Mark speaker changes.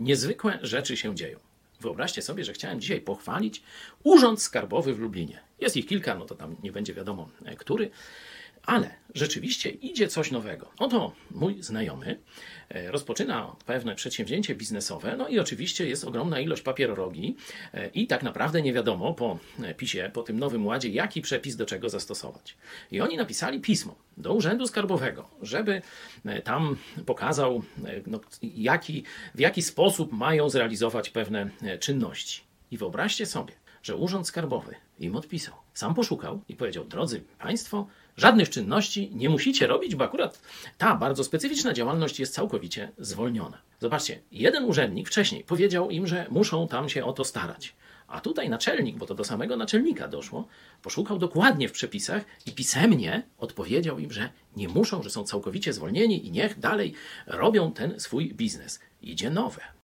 Speaker 1: Niezwykłe rzeczy się dzieją. Wyobraźcie sobie, że chciałem dzisiaj pochwalić Urząd Skarbowy w Lublinie. Jest ich kilka, no to tam nie będzie wiadomo e, który, ale rzeczywiście idzie coś nowego. Oto mój znajomy e, rozpoczyna pewne przedsięwzięcie biznesowe, no i oczywiście jest ogromna ilość papierologii e, i tak naprawdę nie wiadomo po e, PiSie, po tym nowym ładzie, jaki przepis do czego zastosować. I oni napisali pismo do Urzędu Skarbowego, żeby tam pokazał, no, jaki, w jaki sposób mają zrealizować pewne czynności. I wyobraźcie sobie, że Urząd Skarbowy im odpisał. Sam poszukał i powiedział: Drodzy Państwo, żadnych czynności nie musicie robić, bo akurat ta bardzo specyficzna działalność jest całkowicie zwolniona. Zobaczcie, jeden urzędnik wcześniej powiedział im, że muszą tam się o to starać. A tutaj naczelnik, bo to do samego naczelnika doszło, poszukał dokładnie w przepisach i pisemnie odpowiedział im, że nie muszą, że są całkowicie zwolnieni i niech dalej robią ten swój biznes. Idzie nowe.